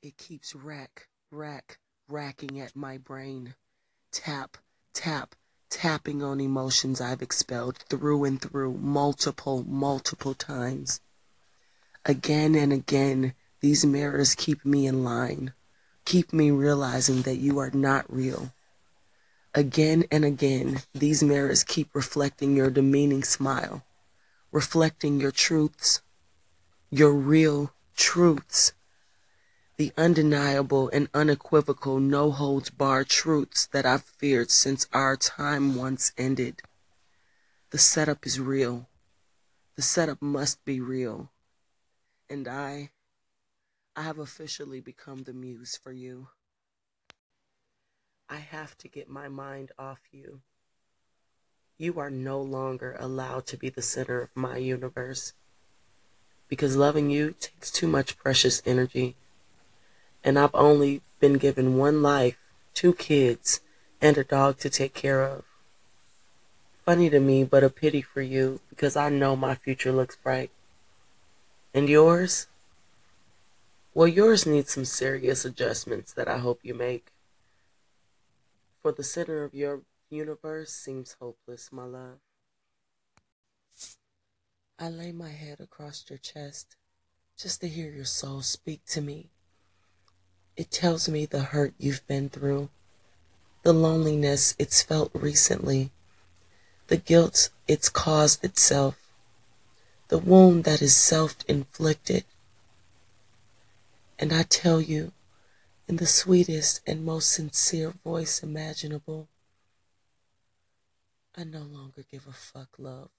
It keeps rack, rack, racking at my brain. Tap, tap, tapping on emotions I've expelled through and through multiple, multiple times. Again and again, these mirrors keep me in line, keep me realizing that you are not real. Again and again, these mirrors keep reflecting your demeaning smile, reflecting your truths, your real truths, the undeniable and unequivocal no holds barred truths that I've feared since our time once ended. The setup is real. The setup must be real. And I, I have officially become the muse for you. I have to get my mind off you. You are no longer allowed to be the center of my universe because loving you takes too much precious energy. And I've only been given one life, two kids, and a dog to take care of. Funny to me, but a pity for you because I know my future looks bright. And yours? Well, yours needs some serious adjustments that I hope you make. For the center of your universe seems hopeless, my love. I lay my head across your chest just to hear your soul speak to me. It tells me the hurt you've been through, the loneliness it's felt recently, the guilt it's caused itself, the wound that is self inflicted. And I tell you, in the sweetest and most sincere voice imaginable, I no longer give a fuck, love.